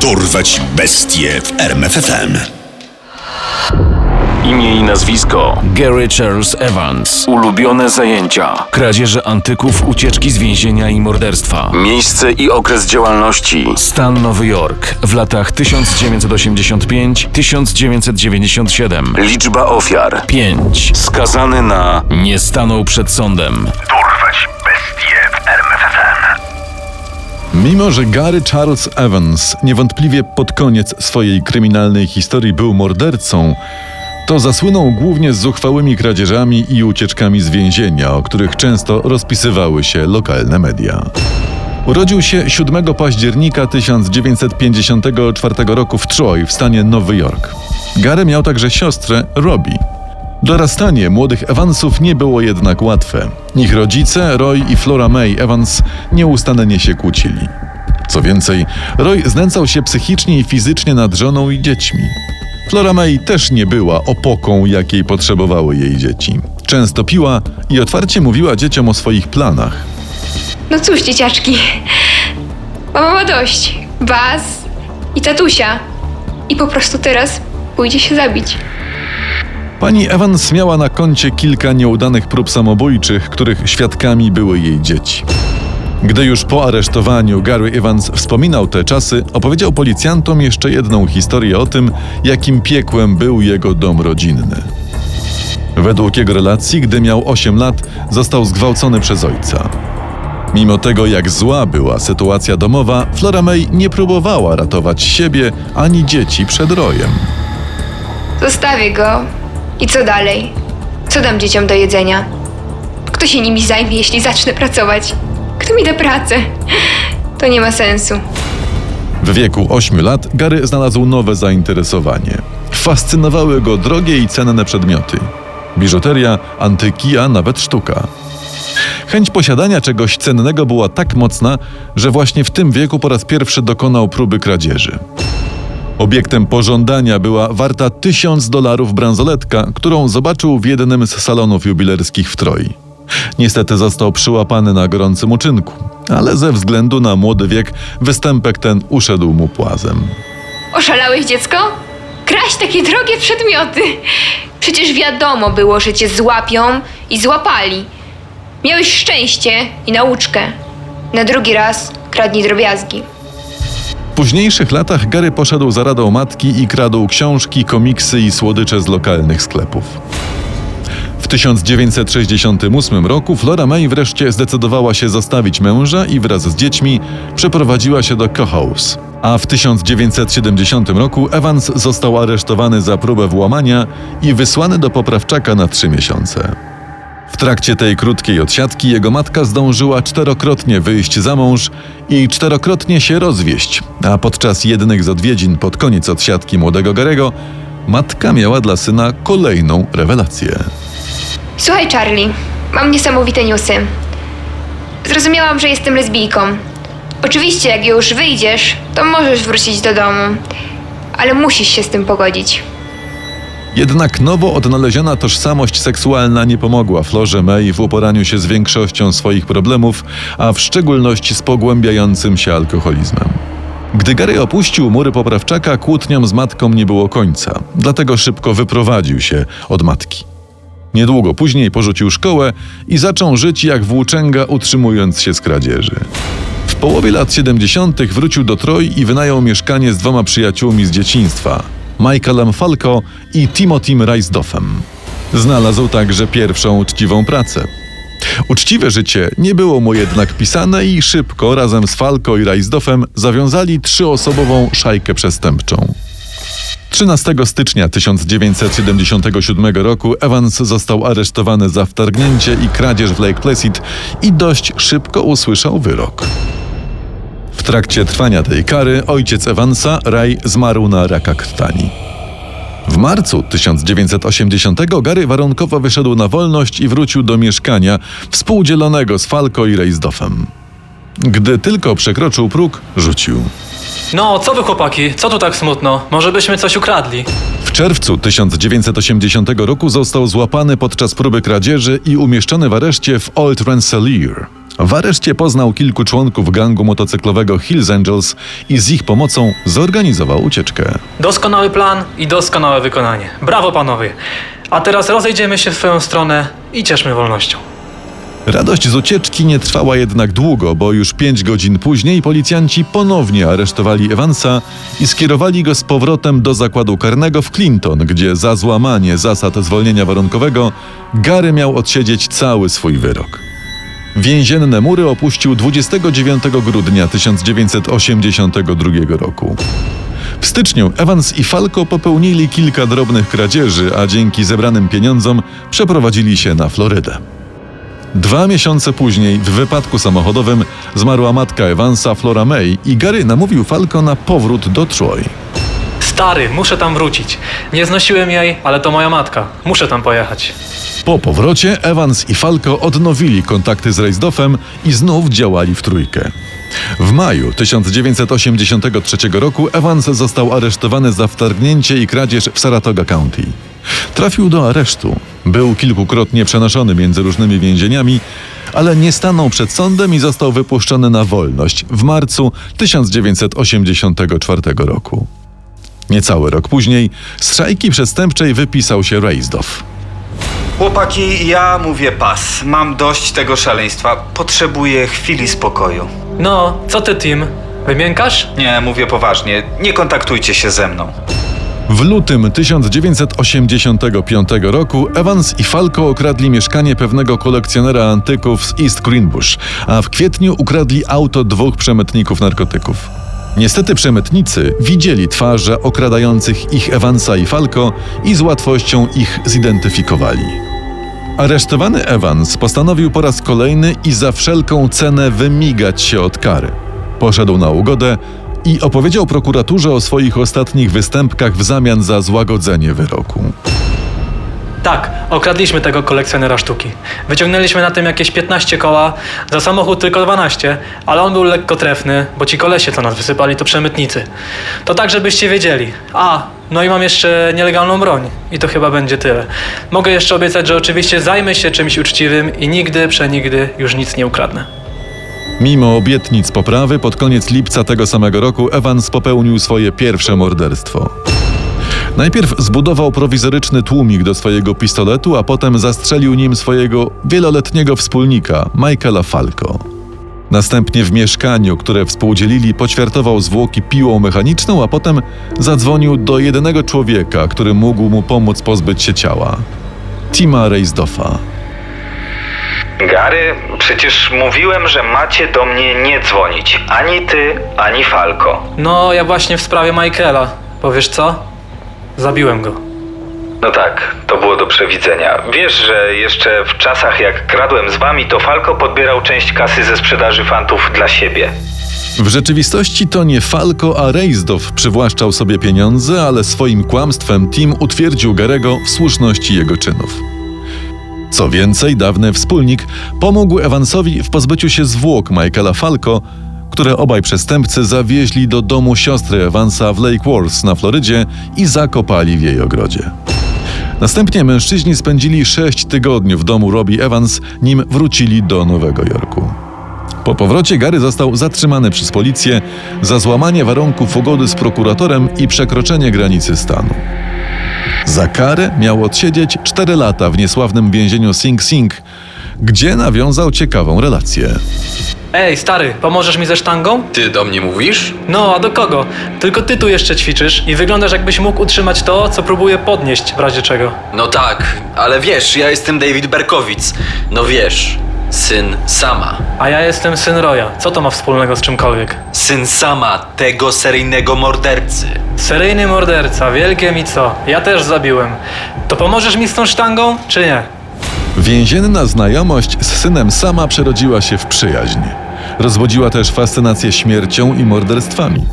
Dorwać bestie w RMFFM. Imię i nazwisko. Gary Charles Evans. Ulubione zajęcia. Kradzieże antyków, ucieczki z więzienia i morderstwa. Miejsce i okres działalności. Stan Nowy Jork w latach 1985-1997. Liczba ofiar. 5. Skazany na Nie stanął przed sądem. Dorwać Mimo, że Gary Charles Evans niewątpliwie pod koniec swojej kryminalnej historii był mordercą, to zasłynął głównie z zuchwałymi kradzieżami i ucieczkami z więzienia, o których często rozpisywały się lokalne media. Urodził się 7 października 1954 roku w Troy w stanie Nowy Jork. Gary miał także siostrę Robbie. Dorastanie młodych Evansów nie było jednak łatwe. Ich rodzice, Roy i Flora May Evans, nieustannie się kłócili. Co więcej, Roy znęcał się psychicznie i fizycznie nad żoną i dziećmi. Flora May też nie była opoką, jakiej potrzebowały jej dzieci. Często piła i otwarcie mówiła dzieciom o swoich planach. No cóż, dzieciaczki. Mama ma dość. Was i tatusia. I po prostu teraz pójdzie się zabić. Pani Evans miała na koncie kilka nieudanych prób samobójczych, których świadkami były jej dzieci. Gdy już po aresztowaniu Gary Evans wspominał te czasy, opowiedział policjantom jeszcze jedną historię o tym, jakim piekłem był jego dom rodzinny. Według jego relacji, gdy miał 8 lat, został zgwałcony przez ojca. Mimo tego, jak zła była sytuacja domowa, Flora May nie próbowała ratować siebie ani dzieci przed rojem. Zostawię go. I co dalej? Co dam dzieciom do jedzenia? Kto się nimi zajmie, jeśli zacznę pracować? Kto mi da pracę? To nie ma sensu. W wieku 8 lat Gary znalazł nowe zainteresowanie. Fascynowały go drogie i cenne przedmioty. Biżuteria, antyki, a nawet sztuka. Chęć posiadania czegoś cennego była tak mocna, że właśnie w tym wieku po raz pierwszy dokonał próby kradzieży. Obiektem pożądania była warta tysiąc dolarów bransoletka, którą zobaczył w jednym z salonów jubilerskich w Troi. Niestety został przyłapany na gorącym uczynku, ale ze względu na młody wiek występek ten uszedł mu płazem. Oszalałeś dziecko? Kraść takie drogie przedmioty! Przecież wiadomo było, że cię złapią i złapali. Miałeś szczęście i nauczkę. Na drugi raz kradnij drobiazgi. Późniejszych latach Gary poszedł za radą matki i kradł książki, komiksy i słodycze z lokalnych sklepów. W 1968 roku Flora May wreszcie zdecydowała się zostawić męża i wraz z dziećmi przeprowadziła się do Cohouse. A w 1970 roku Evans został aresztowany za próbę włamania i wysłany do poprawczaka na trzy miesiące. W trakcie tej krótkiej odsiadki jego matka zdążyła czterokrotnie wyjść za mąż i czterokrotnie się rozwieść, a podczas jednych z odwiedzin pod koniec odsiadki młodego Garego matka miała dla syna kolejną rewelację. Słuchaj, Charlie, mam niesamowite newsy. Zrozumiałam, że jestem lesbijką. Oczywiście, jak już wyjdziesz, to możesz wrócić do domu, ale musisz się z tym pogodzić. Jednak nowo odnaleziona tożsamość seksualna nie pomogła Florze May w uporaniu się z większością swoich problemów, a w szczególności z pogłębiającym się alkoholizmem. Gdy Gary opuścił mury poprawczaka, kłótniom z matką nie było końca, dlatego szybko wyprowadził się od matki. Niedługo później porzucił szkołę i zaczął żyć jak włóczęga, utrzymując się z kradzieży. W połowie lat 70. wrócił do Troy i wynajął mieszkanie z dwoma przyjaciółmi z dzieciństwa Michaelem Falco i Timothym Reisdoffem. Znalazł także pierwszą uczciwą pracę. Uczciwe życie nie było mu jednak pisane i szybko razem z Falco i Reisdoffem zawiązali trzyosobową szajkę przestępczą. 13 stycznia 1977 roku Evans został aresztowany za wtargnięcie i kradzież w Lake Placid i dość szybko usłyszał wyrok. Trakcie trwania tej kary ojciec Evansa, Ray, zmarł na raka krtani. W marcu 1980 Gary warunkowo wyszedł na wolność i wrócił do mieszkania współdzielonego z Falco i Reisdoffem. Gdy tylko przekroczył próg, rzucił. No, co wy chłopaki? Co tu tak smutno? Może byśmy coś ukradli? W czerwcu 1980 roku został złapany podczas próby kradzieży i umieszczony w areszcie w Old Rensselaer. W areszcie poznał kilku członków gangu motocyklowego Hills Angels i z ich pomocą zorganizował ucieczkę. Doskonały plan i doskonałe wykonanie. Brawo panowie. A teraz rozejdziemy się w swoją stronę i cieszmy wolnością. Radość z ucieczki nie trwała jednak długo, bo już pięć godzin później policjanci ponownie aresztowali Evansa i skierowali go z powrotem do zakładu karnego w Clinton, gdzie za złamanie zasad zwolnienia warunkowego Gary miał odsiedzieć cały swój wyrok. Więzienne mury opuścił 29 grudnia 1982 roku. W styczniu Evans i Falco popełnili kilka drobnych kradzieży, a dzięki zebranym pieniądzom przeprowadzili się na Florydę. Dwa miesiące później w wypadku samochodowym zmarła matka Evansa, Flora May i Gary namówił Falco na powrót do Troy. Stary, muszę tam wrócić. Nie znosiłem jej, ale to moja matka. Muszę tam pojechać. Po powrocie Evans i Falco odnowili kontakty z Reisdoffem i znów działali w trójkę. W maju 1983 roku Evans został aresztowany za wtargnięcie i kradzież w Saratoga County. Trafił do aresztu. Był kilkukrotnie przenoszony między różnymi więzieniami, ale nie stanął przed sądem i został wypuszczony na wolność w marcu 1984 roku. Niecały rok później z szajki przestępczej wypisał się Reisdoff. Chłopaki, ja mówię pas. Mam dość tego szaleństwa. Potrzebuję chwili spokoju. No, co ty, Tim? Wymiękasz? Nie, mówię poważnie. Nie kontaktujcie się ze mną. W lutym 1985 roku Evans i Falco okradli mieszkanie pewnego kolekcjonera antyków z East Greenbush, a w kwietniu ukradli auto dwóch przemytników narkotyków. Niestety przemytnicy widzieli twarze okradających ich Evansa i Falco i z łatwością ich zidentyfikowali. Aresztowany Evans postanowił po raz kolejny i za wszelką cenę wymigać się od kary. Poszedł na ugodę i opowiedział prokuraturze o swoich ostatnich występkach w zamian za złagodzenie wyroku. Tak, okradliśmy tego kolekcjonera sztuki. Wyciągnęliśmy na tym jakieś 15 koła, za samochód tylko 12, ale on był lekko trefny, bo ci kolesie, co nas wysypali, to przemytnicy. To tak, żebyście wiedzieli. A, no i mam jeszcze nielegalną broń. I to chyba będzie tyle. Mogę jeszcze obiecać, że oczywiście zajmę się czymś uczciwym i nigdy, przenigdy już nic nie ukradnę. Mimo obietnic poprawy, pod koniec lipca tego samego roku Evans popełnił swoje pierwsze morderstwo. Najpierw zbudował prowizoryczny tłumik do swojego pistoletu, a potem zastrzelił nim swojego wieloletniego wspólnika, Michaela Falco. Następnie w mieszkaniu, które współdzielili, poćwiartował zwłoki piłą mechaniczną, a potem zadzwonił do jedynego człowieka, który mógł mu pomóc pozbyć się ciała. Tima Reisdoffa. Gary, przecież mówiłem, że macie do mnie nie dzwonić. Ani ty, ani Falco. No, ja właśnie w sprawie Michaela. Powiesz co? Zabiłem go. No tak, to było do przewidzenia. Wiesz, że jeszcze w czasach jak kradłem z wami, to Falco podbierał część kasy ze sprzedaży fantów dla siebie. W rzeczywistości to nie Falco, a Reisdoff przywłaszczał sobie pieniądze, ale swoim kłamstwem Tim utwierdził Garego w słuszności jego czynów. Co więcej, dawny wspólnik pomógł Evansowi w pozbyciu się zwłok Michaela Falco, które obaj przestępcy zawieźli do domu siostry Evansa w Lake Worth na Florydzie i zakopali w jej ogrodzie. Następnie mężczyźni spędzili sześć tygodni w domu Robbie Evans, nim wrócili do Nowego Jorku. Po powrocie Gary został zatrzymany przez policję za złamanie warunków ugody z prokuratorem i przekroczenie granicy stanu. Za karę miał odsiedzieć 4 lata w niesławnym więzieniu Sing Sing, gdzie nawiązał ciekawą relację. Ej, stary, pomożesz mi ze sztangą? Ty do mnie mówisz? No, a do kogo? Tylko ty tu jeszcze ćwiczysz i wyglądasz jakbyś mógł utrzymać to, co próbuję podnieść w razie czego. No tak, ale wiesz, ja jestem David Berkowic. No wiesz, syn Sama. A ja jestem syn Roya. Co to ma wspólnego z czymkolwiek? Syn Sama, tego seryjnego mordercy. Seryjny morderca, wielkie mi co? Ja też zabiłem. To pomożesz mi z tą sztangą, czy nie? Więzienna znajomość z synem sama przerodziła się w przyjaźń. Rozwodziła też fascynację śmiercią i morderstwami.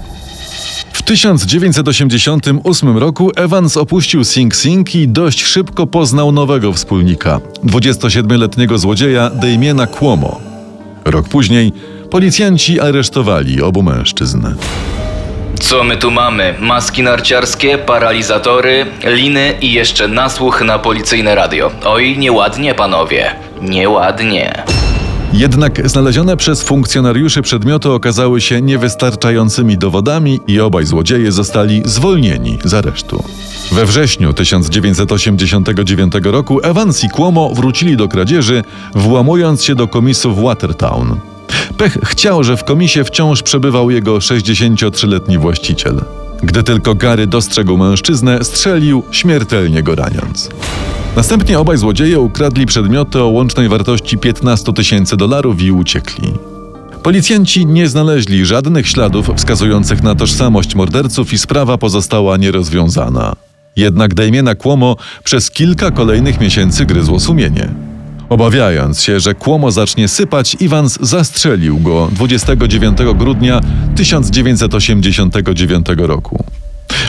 W 1988 roku Evans opuścił Sing Sing i dość szybko poznał nowego wspólnika 27-letniego złodzieja Damiena Cuomo. Rok później policjanci aresztowali obu mężczyzn. Co my tu mamy? Maski narciarskie, paralizatory, liny i jeszcze nasłuch na policyjne radio. Oj, nieładnie, panowie. Nieładnie. Jednak znalezione przez funkcjonariuszy przedmioty okazały się niewystarczającymi dowodami i obaj złodzieje zostali zwolnieni z aresztu. We wrześniu 1989 roku Evans i Cuomo wrócili do kradzieży, włamując się do komisu w Watertown. Pech chciał, że w komisie wciąż przebywał jego 63-letni właściciel. Gdy tylko Gary dostrzegł mężczyznę, strzelił, śmiertelnie go raniąc. Następnie obaj złodzieje ukradli przedmioty o łącznej wartości 15 tysięcy dolarów i uciekli. Policjanci nie znaleźli żadnych śladów wskazujących na tożsamość morderców i sprawa pozostała nierozwiązana. Jednak Damiena Cuomo przez kilka kolejnych miesięcy gryzło sumienie. Obawiając się, że Cuomo zacznie sypać, Evans zastrzelił go 29 grudnia 1989 roku.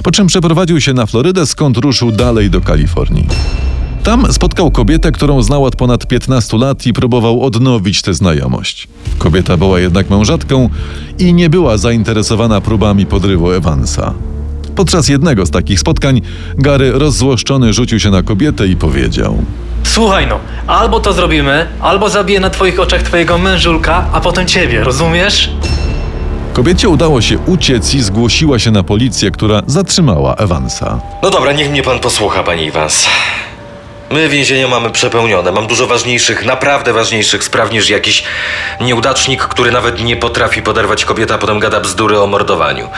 Po czym przeprowadził się na Florydę, skąd ruszył dalej do Kalifornii. Tam spotkał kobietę, którą znał od ponad 15 lat i próbował odnowić tę znajomość. Kobieta była jednak mężatką i nie była zainteresowana próbami podrywu Evansa. Podczas jednego z takich spotkań Gary rozzłoszczony rzucił się na kobietę i powiedział: Słuchaj no, albo to zrobimy, albo zabiję na twoich oczach twojego mężulka, a potem ciebie, rozumiesz? Kobiecie udało się uciec i zgłosiła się na policję, która zatrzymała Evansa. No dobra, niech mnie pan posłucha, panie Iwans. My więzienie mamy przepełnione. Mam dużo ważniejszych, naprawdę ważniejszych spraw niż jakiś nieudacznik, który nawet nie potrafi poderwać kobieta, a potem gada bzdury o mordowaniu.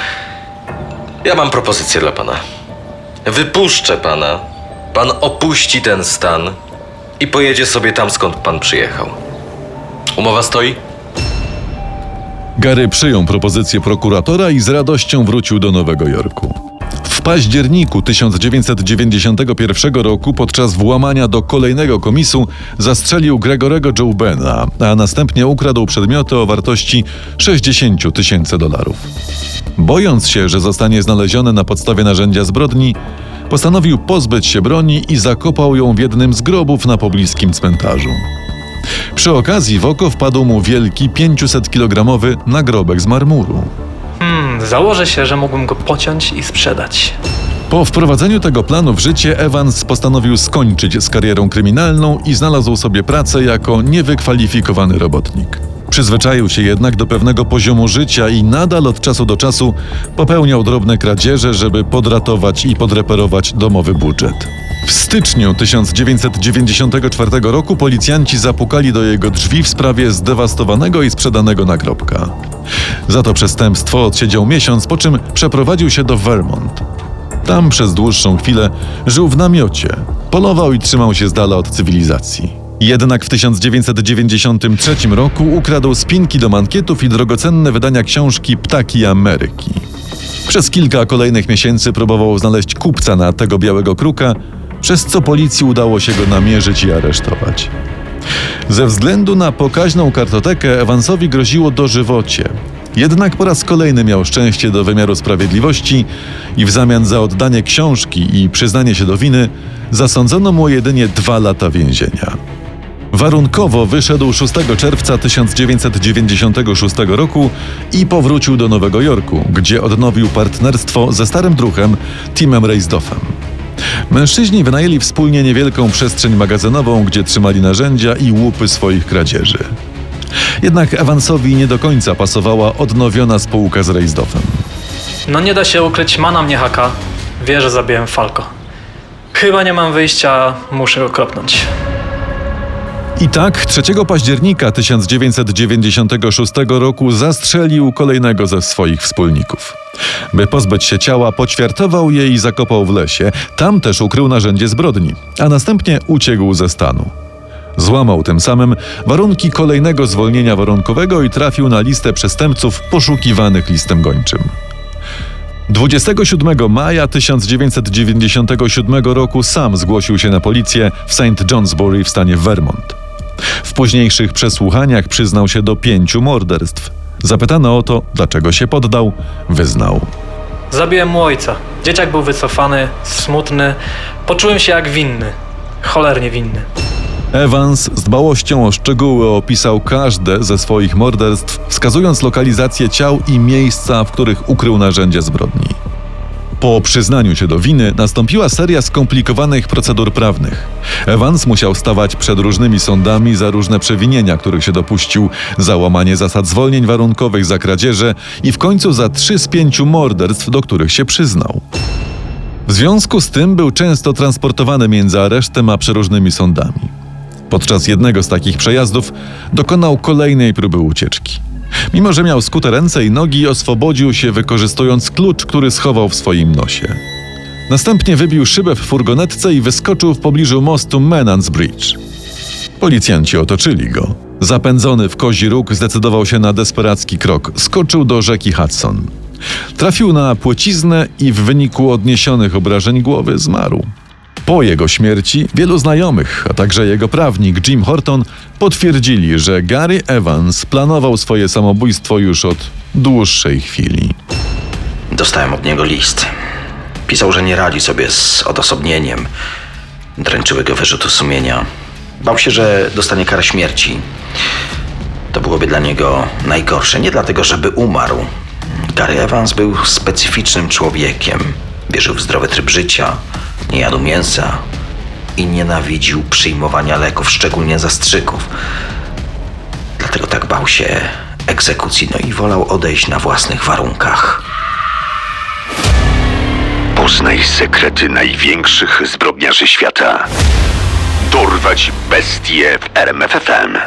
Ja mam propozycję dla pana. Wypuszczę pana. Pan opuści ten stan i pojedzie sobie tam, skąd pan przyjechał. Umowa stoi? Gary przyjął propozycję prokuratora i z radością wrócił do Nowego Jorku. W październiku 1991 roku podczas włamania do kolejnego komisu zastrzelił Gregorego Joe Bena, a następnie ukradł przedmioty o wartości 60 tysięcy dolarów. Bojąc się, że zostanie znaleziony na podstawie narzędzia zbrodni, postanowił pozbyć się broni i zakopał ją w jednym z grobów na pobliskim cmentarzu. Przy okazji w oko wpadł mu wielki 500-kilogramowy nagrobek z marmuru. Hmm, założę się, że mógłbym go pociąć i sprzedać. Po wprowadzeniu tego planu w życie Evans postanowił skończyć z karierą kryminalną i znalazł sobie pracę jako niewykwalifikowany robotnik. Przyzwyczaił się jednak do pewnego poziomu życia i nadal od czasu do czasu popełniał drobne kradzieże, żeby podratować i podreperować domowy budżet. W styczniu 1994 roku policjanci zapukali do jego drzwi w sprawie zdewastowanego i sprzedanego nagrobka. Za to przestępstwo odsiedział miesiąc, po czym przeprowadził się do Vermont. Tam przez dłuższą chwilę żył w namiocie, polował i trzymał się z dala od cywilizacji. Jednak w 1993 roku ukradł spinki do mankietów i drogocenne wydania książki Ptaki Ameryki. Przez kilka kolejnych miesięcy próbował znaleźć kupca na tego białego kruka, przez co policji udało się go namierzyć i aresztować. Ze względu na pokaźną kartotekę Evansowi groziło dożywocie. Jednak po raz kolejny miał szczęście do wymiaru sprawiedliwości i w zamian za oddanie książki i przyznanie się do winy zasądzono mu jedynie dwa lata więzienia. Warunkowo wyszedł 6 czerwca 1996 roku i powrócił do Nowego Jorku, gdzie odnowił partnerstwo ze starym druhem Timem Reisdoffem. Mężczyźni wynajęli wspólnie niewielką przestrzeń magazynową, gdzie trzymali narzędzia i łupy swoich kradzieży. Jednak Evansowi nie do końca pasowała odnowiona spółka z Reisdoffem. No nie da się ukryć, ma na mnie haka. Wie, że zabiłem Falco. Chyba nie mam wyjścia, muszę go kropnąć. I tak 3 października 1996 roku zastrzelił kolejnego ze swoich wspólników. By pozbyć się ciała, poćwiartował je i zakopał w lesie. Tam też ukrył narzędzie zbrodni, a następnie uciekł ze stanu. Złamał tym samym warunki kolejnego zwolnienia warunkowego i trafił na listę przestępców poszukiwanych listem gończym. 27 maja 1997 roku sam zgłosił się na policję w St. Johnsbury w stanie Vermont. W późniejszych przesłuchaniach przyznał się do pięciu morderstw. Zapytano o to, dlaczego się poddał, wyznał. Zabiłem mu ojca. Dzieciak był wycofany, smutny. Poczułem się jak winny. Cholernie winny. Evans z dbałością o szczegóły opisał każde ze swoich morderstw, wskazując lokalizację ciał i miejsca, w których ukrył narzędzie zbrodni. Po przyznaniu się do winy nastąpiła seria skomplikowanych procedur prawnych. Evans musiał stawać przed różnymi sądami za różne przewinienia, których się dopuścił, za łamanie zasad zwolnień warunkowych, za kradzieże i w końcu za trzy z pięciu morderstw, do których się przyznał. W związku z tym był często transportowany między aresztem a przeróżnymi sądami. Podczas jednego z takich przejazdów dokonał kolejnej próby ucieczki. Mimo, że miał skute ręce i nogi, oswobodził się wykorzystując klucz, który schował w swoim nosie. Następnie wybił szybę w furgonetce i wyskoczył w pobliżu mostu Menans Bridge. Policjanci otoczyli go. Zapędzony w kozi róg zdecydował się na desperacki krok. Skoczył do rzeki Hudson. Trafił na płciznę i w wyniku odniesionych obrażeń głowy zmarł. Po jego śmierci wielu znajomych, a także jego prawnik Jim Horton potwierdzili, że Gary Evans planował swoje samobójstwo już od dłuższej chwili. Dostałem od niego list. Pisał, że nie radzi sobie z odosobnieniem. Dręczyły go wyrzuty sumienia. Bał się, że dostanie karę śmierci. To byłoby dla niego najgorsze. Nie dlatego, żeby umarł. Gary Evans był specyficznym człowiekiem. Wierzył w zdrowy tryb życia, nie jadł mięsa i nienawidził przyjmowania leków, szczególnie zastrzyków. Dlatego tak bał się egzekucji, no i wolał odejść na własnych warunkach. Poznaj sekrety największych zbrodniarzy świata. Dorwać bestie w RMFFM.